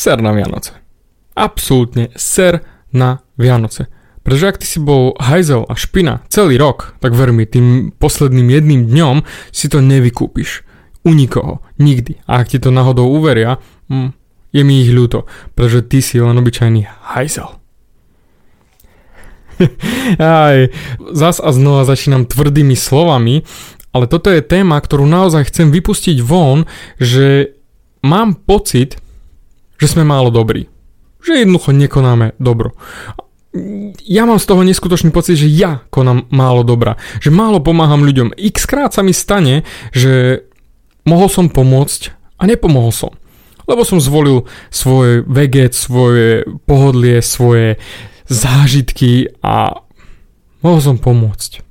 ser na Vianoce. Absolútne ser na Vianoce. Pretože ak ty si bol hajzel a špina celý rok, tak ver mi, tým posledným jedným dňom si to nevykúpiš. U nikoho. Nikdy. A ak ti to náhodou uveria, hm, je mi ich ľúto, pretože ty si len obyčajný hajzel. Aj, zas a znova začínam tvrdými slovami, ale toto je téma, ktorú naozaj chcem vypustiť von, že mám pocit, že sme málo dobrí. Že jednoducho nekonáme dobro ja mám z toho neskutočný pocit, že ja konám málo dobra. Že málo pomáham ľuďom. X krát sa mi stane, že mohol som pomôcť a nepomohol som. Lebo som zvolil svoje veget, svoje pohodlie, svoje zážitky a mohol som pomôcť.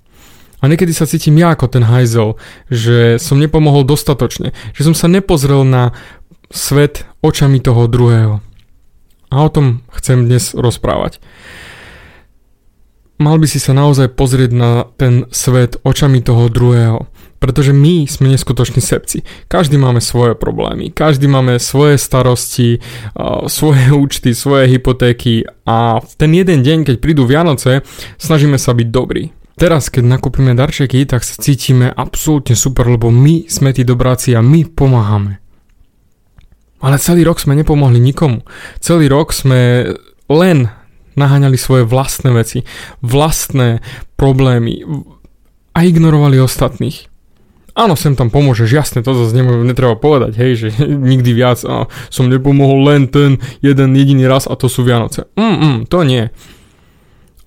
A niekedy sa cítim ja ako ten hajzel, že som nepomohol dostatočne, že som sa nepozrel na svet očami toho druhého. A o tom chcem dnes rozprávať mal by si sa naozaj pozrieť na ten svet očami toho druhého. Pretože my sme neskutoční sebci. Každý máme svoje problémy, každý máme svoje starosti, svoje účty, svoje hypotéky a v ten jeden deň, keď prídu Vianoce, snažíme sa byť dobrí. Teraz, keď nakúpime darčeky, tak sa cítime absolútne super, lebo my sme tí dobráci a my pomáhame. Ale celý rok sme nepomohli nikomu. Celý rok sme len naháňali svoje vlastné veci, vlastné problémy a ignorovali ostatných. Áno, sem tam pomôžeš, jasne, to zase netreba povedať, hej, že nikdy viac a som nepomohol len ten jeden jediný raz a to sú Vianoce. Mm, to nie.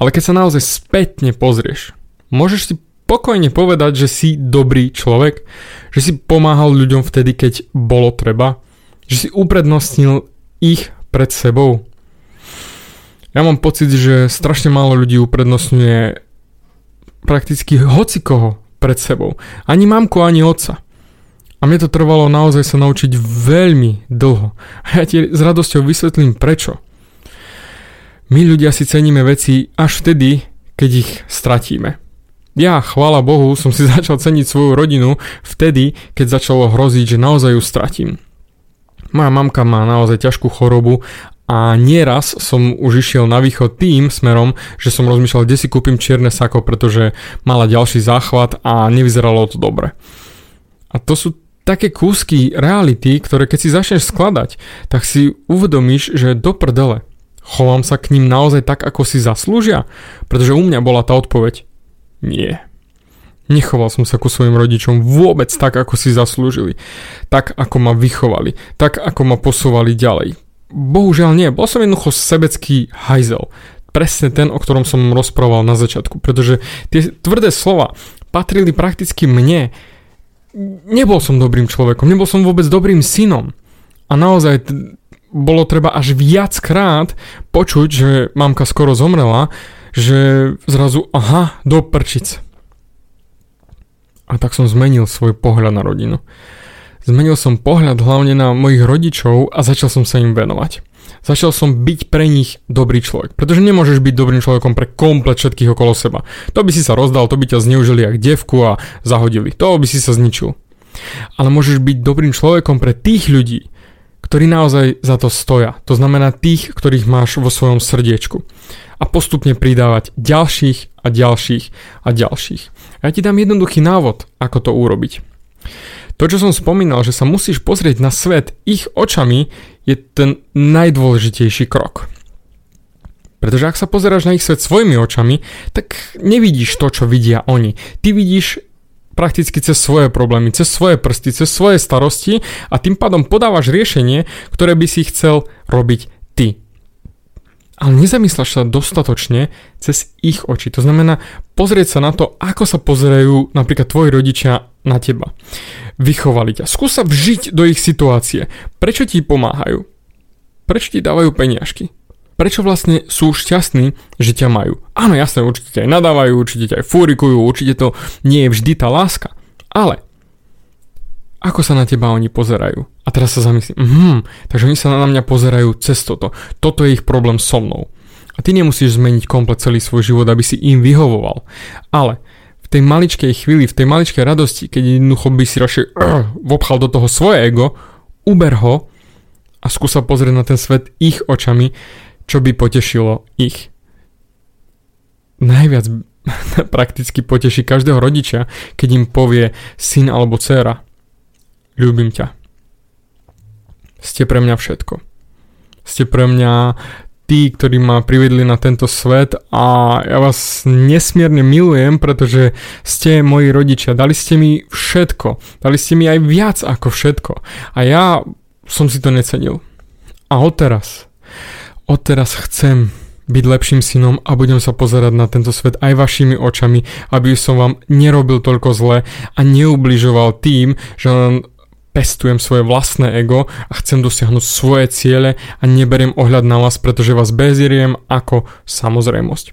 Ale keď sa naozaj spätne pozrieš, môžeš si pokojne povedať, že si dobrý človek, že si pomáhal ľuďom vtedy, keď bolo treba, že si uprednostnil ich pred sebou, ja mám pocit, že strašne málo ľudí uprednostňuje prakticky hoci koho pred sebou. Ani mamku, ani otca. A mne to trvalo naozaj sa naučiť veľmi dlho. A ja ti s radosťou vysvetlím prečo. My ľudia si ceníme veci až vtedy, keď ich stratíme. Ja, chvála Bohu, som si začal ceniť svoju rodinu vtedy, keď začalo hroziť, že naozaj ju stratím. Moja mamka má naozaj ťažkú chorobu a nieraz som už išiel na východ tým smerom, že som rozmýšľal, kde si kúpim čierne sako, pretože mala ďalší záchvat a nevyzeralo to dobre. A to sú také kúsky reality, ktoré keď si začneš skladať, tak si uvedomíš, že do prdele. Chovám sa k ním naozaj tak, ako si zaslúžia? Pretože u mňa bola tá odpoveď nie. Nechoval som sa ku svojim rodičom vôbec tak, ako si zaslúžili. Tak, ako ma vychovali. Tak, ako ma posúvali ďalej Bohužiaľ nie, bol som jednoducho sebecký hajzel. Presne ten, o ktorom som rozprával na začiatku, pretože tie tvrdé slova patrili prakticky mne. Nebol som dobrým človekom, nebol som vôbec dobrým synom. A naozaj bolo treba až viackrát počuť, že mamka skoro zomrela, že zrazu, aha, do prčic. A tak som zmenil svoj pohľad na rodinu. Zmenil som pohľad hlavne na mojich rodičov a začal som sa im venovať. Začal som byť pre nich dobrý človek, pretože nemôžeš byť dobrým človekom pre komplet všetkých okolo seba. To by si sa rozdal, to by ťa zneužili jak devku a zahodili. To by si sa zničil. Ale môžeš byť dobrým človekom pre tých ľudí, ktorí naozaj za to stoja. To znamená tých, ktorých máš vo svojom srdiečku. A postupne pridávať ďalších a ďalších a ďalších. Ja ti dám jednoduchý návod, ako to urobiť. To, čo som spomínal, že sa musíš pozrieť na svet ich očami, je ten najdôležitejší krok. Pretože ak sa pozeráš na ich svet svojimi očami, tak nevidíš to, čo vidia oni. Ty vidíš prakticky cez svoje problémy, cez svoje prsty, cez svoje starosti a tým pádom podávaš riešenie, ktoré by si chcel robiť ty. Ale nezamýšľaš sa dostatočne cez ich oči. To znamená pozrieť sa na to, ako sa pozerajú napríklad tvoji rodičia na teba vychovali ťa. Skús sa vžiť do ich situácie. Prečo ti pomáhajú? Prečo ti dávajú peniažky? Prečo vlastne sú šťastní, že ťa majú? Áno, jasné, určite ťa aj nadávajú, určite ťa aj fúrikujú, určite to nie je vždy tá láska. Ale ako sa na teba oni pozerajú? A teraz sa zamyslím, mhm, takže oni sa na mňa pozerajú cez toto. Toto je ich problém so mnou. A ty nemusíš zmeniť komplet celý svoj život, aby si im vyhovoval. Ale tej maličkej chvíli, v tej maličkej radosti, keď jednoducho by si radšej uh, vopchal do toho svoje ego, uber ho a skúsa pozrieť na ten svet ich očami, čo by potešilo ich. Najviac prakticky poteší každého rodiča, keď im povie syn alebo dcéra ľúbim ťa. Ste pre mňa všetko. Ste pre mňa tí, ktorí ma privedli na tento svet a ja vás nesmierne milujem, pretože ste moji rodičia. Dali ste mi všetko. Dali ste mi aj viac ako všetko. A ja som si to necenil. A odteraz, odteraz chcem byť lepším synom a budem sa pozerať na tento svet aj vašimi očami, aby som vám nerobil toľko zle a neubližoval tým, že len pestujem svoje vlastné ego a chcem dosiahnuť svoje ciele a neberiem ohľad na vás, pretože vás beziriem ako samozrejmosť.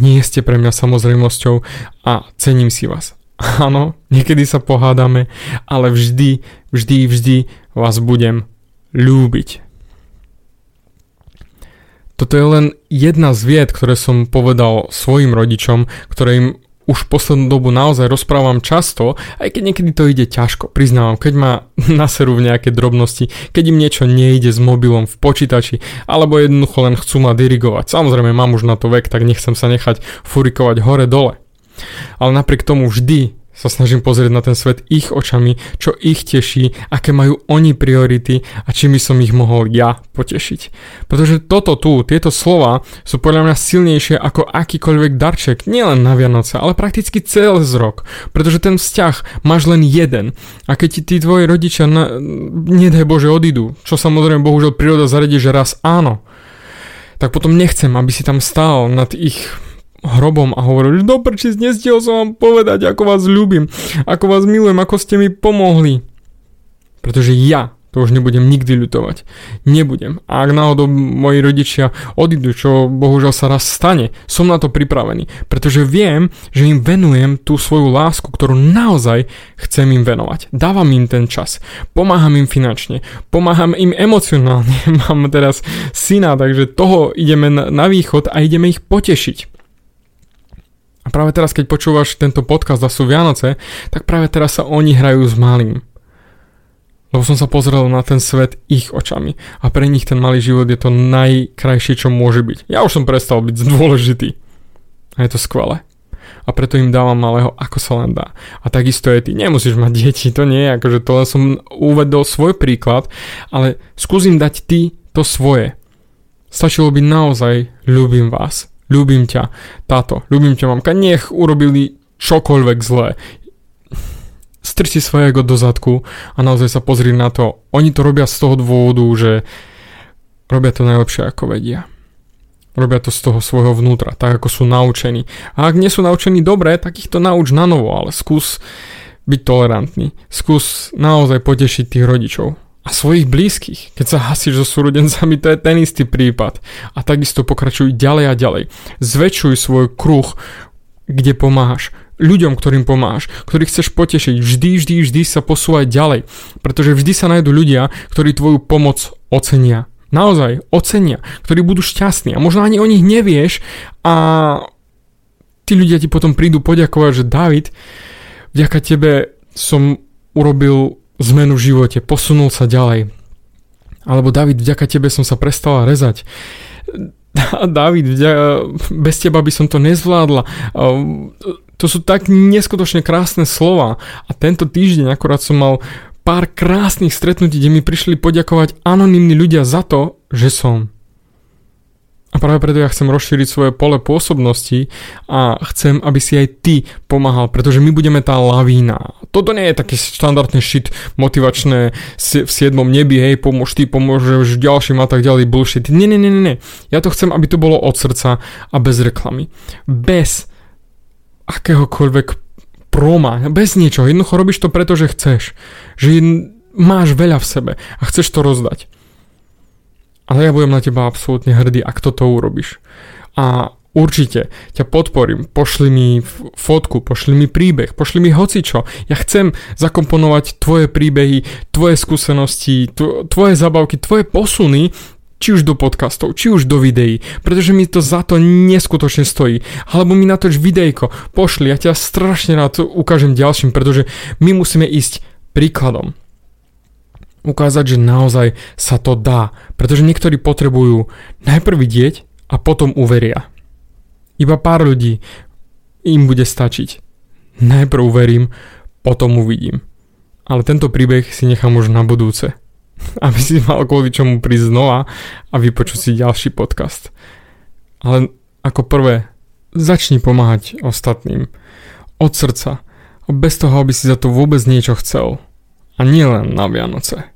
Nie ste pre mňa samozrejmosťou a cením si vás. Áno, niekedy sa pohádame, ale vždy, vždy, vždy vás budem ľúbiť. Toto je len jedna z vied, ktoré som povedal svojim rodičom, ktoré im už poslednú dobu naozaj rozprávam často, aj keď niekedy to ide ťažko, priznávam, keď ma naserú v nejaké drobnosti, keď im niečo nejde s mobilom v počítači, alebo jednoducho len chcú ma dirigovať. Samozrejme, mám už na to vek, tak nechcem sa nechať furikovať hore-dole. Ale napriek tomu vždy sa snažím pozrieť na ten svet ich očami, čo ich teší, aké majú oni priority a čím by som ich mohol ja potešiť. Pretože toto tu, tieto slova sú podľa mňa silnejšie ako akýkoľvek darček, nielen na Vianoce, ale prakticky celý rok. Pretože ten vzťah máš len jeden. A keď ti tí tvoji rodičia, na, nedaj Bože, odídu, čo samozrejme bohužiaľ príroda zaredí, že raz áno, tak potom nechcem, aby si tam stál nad ich hrobom a hovoril, že dobre, či nestiel som vám povedať, ako vás ľúbim, ako vás milujem, ako ste mi pomohli. Pretože ja to už nebudem nikdy ľutovať. Nebudem. A ak náhodou moji rodičia odídu, čo bohužiaľ sa raz stane, som na to pripravený. Pretože viem, že im venujem tú svoju lásku, ktorú naozaj chcem im venovať. Dávam im ten čas. Pomáham im finančne. Pomáham im emocionálne. Mám teraz syna, takže toho ideme na východ a ideme ich potešiť. A práve teraz, keď počúvaš tento podcast a sú Vianoce, tak práve teraz sa oni hrajú s malým. Lebo som sa pozrel na ten svet ich očami a pre nich ten malý život je to najkrajšie, čo môže byť. Ja už som prestal byť dôležitý. A je to skvelé. A preto im dávam malého, ako sa len dá. A takisto je ty. Nemusíš mať deti, to nie je akože to len som uvedol svoj príklad, ale skúsim dať ty to svoje. Stačilo by naozaj ľúbim vás ľúbim ťa, táto, ľúbim ťa mamka, nech urobili čokoľvek zlé. Strči svoje ego do zadku a naozaj sa pozri na to. Oni to robia z toho dôvodu, že robia to najlepšie ako vedia. Robia to z toho svojho vnútra, tak ako sú naučení. A ak nie sú naučení dobre, tak ich to nauč na novo, ale skús byť tolerantný. Skús naozaj potešiť tých rodičov a svojich blízkych. Keď sa hasíš so súrodencami, to je ten istý prípad. A takisto pokračuj ďalej a ďalej. Zväčšuj svoj kruh, kde pomáhaš. Ľuďom, ktorým pomáhaš, ktorých chceš potešiť. Vždy, vždy, vždy sa posúvať ďalej. Pretože vždy sa nájdú ľudia, ktorí tvoju pomoc ocenia. Naozaj, ocenia. Ktorí budú šťastní. A možno ani o nich nevieš a tí ľudia ti potom prídu poďakovať, že David, vďaka tebe som urobil zmenu v živote, posunul sa ďalej. Alebo David, vďaka tebe som sa prestala rezať. David, bez teba by som to nezvládla. To sú tak neskutočne krásne slova. A tento týždeň akorát som mal pár krásnych stretnutí, kde mi prišli poďakovať anonimní ľudia za to, že som. A práve preto ja chcem rozšíriť svoje pole pôsobnosti a chcem, aby si aj ty pomáhal, pretože my budeme tá lavína. Toto nie je také štandardné shit motivačné v siedmom nebi, hej, pomôž ty, pomôžeš ďalším a tak ďalej, bullshit. Nie, nie, nie, nie. Ja to chcem, aby to bolo od srdca a bez reklamy. Bez akéhokoľvek proma, bez niečoho. Jednoducho robíš to preto, že chceš. Že máš veľa v sebe a chceš to rozdať. Ale ja budem na teba absolútne hrdý, ak toto urobíš. A určite ťa podporím, pošli mi fotku, pošli mi príbeh, pošli mi hocičo. Ja chcem zakomponovať tvoje príbehy, tvoje skúsenosti, tvoje zabavky, tvoje posuny či už do podcastov, či už do videí, pretože mi to za to neskutočne stojí. Alebo mi natoč videjko, pošli, ja ťa strašne rád ukážem ďalším, pretože my musíme ísť príkladom. Ukázať, že naozaj sa to dá, pretože niektorí potrebujú najprv vidieť a potom uveria. Iba pár ľudí im bude stačiť. Najprv uverím, potom uvidím. Ale tento príbeh si nechám už na budúce. Aby si mal kvôli čomu prísť znova a vypočuť si ďalší podcast. Ale ako prvé, začni pomáhať ostatným. Od srdca. Bez toho, aby si za to vôbec niečo chcel. A nie len na Vianoce.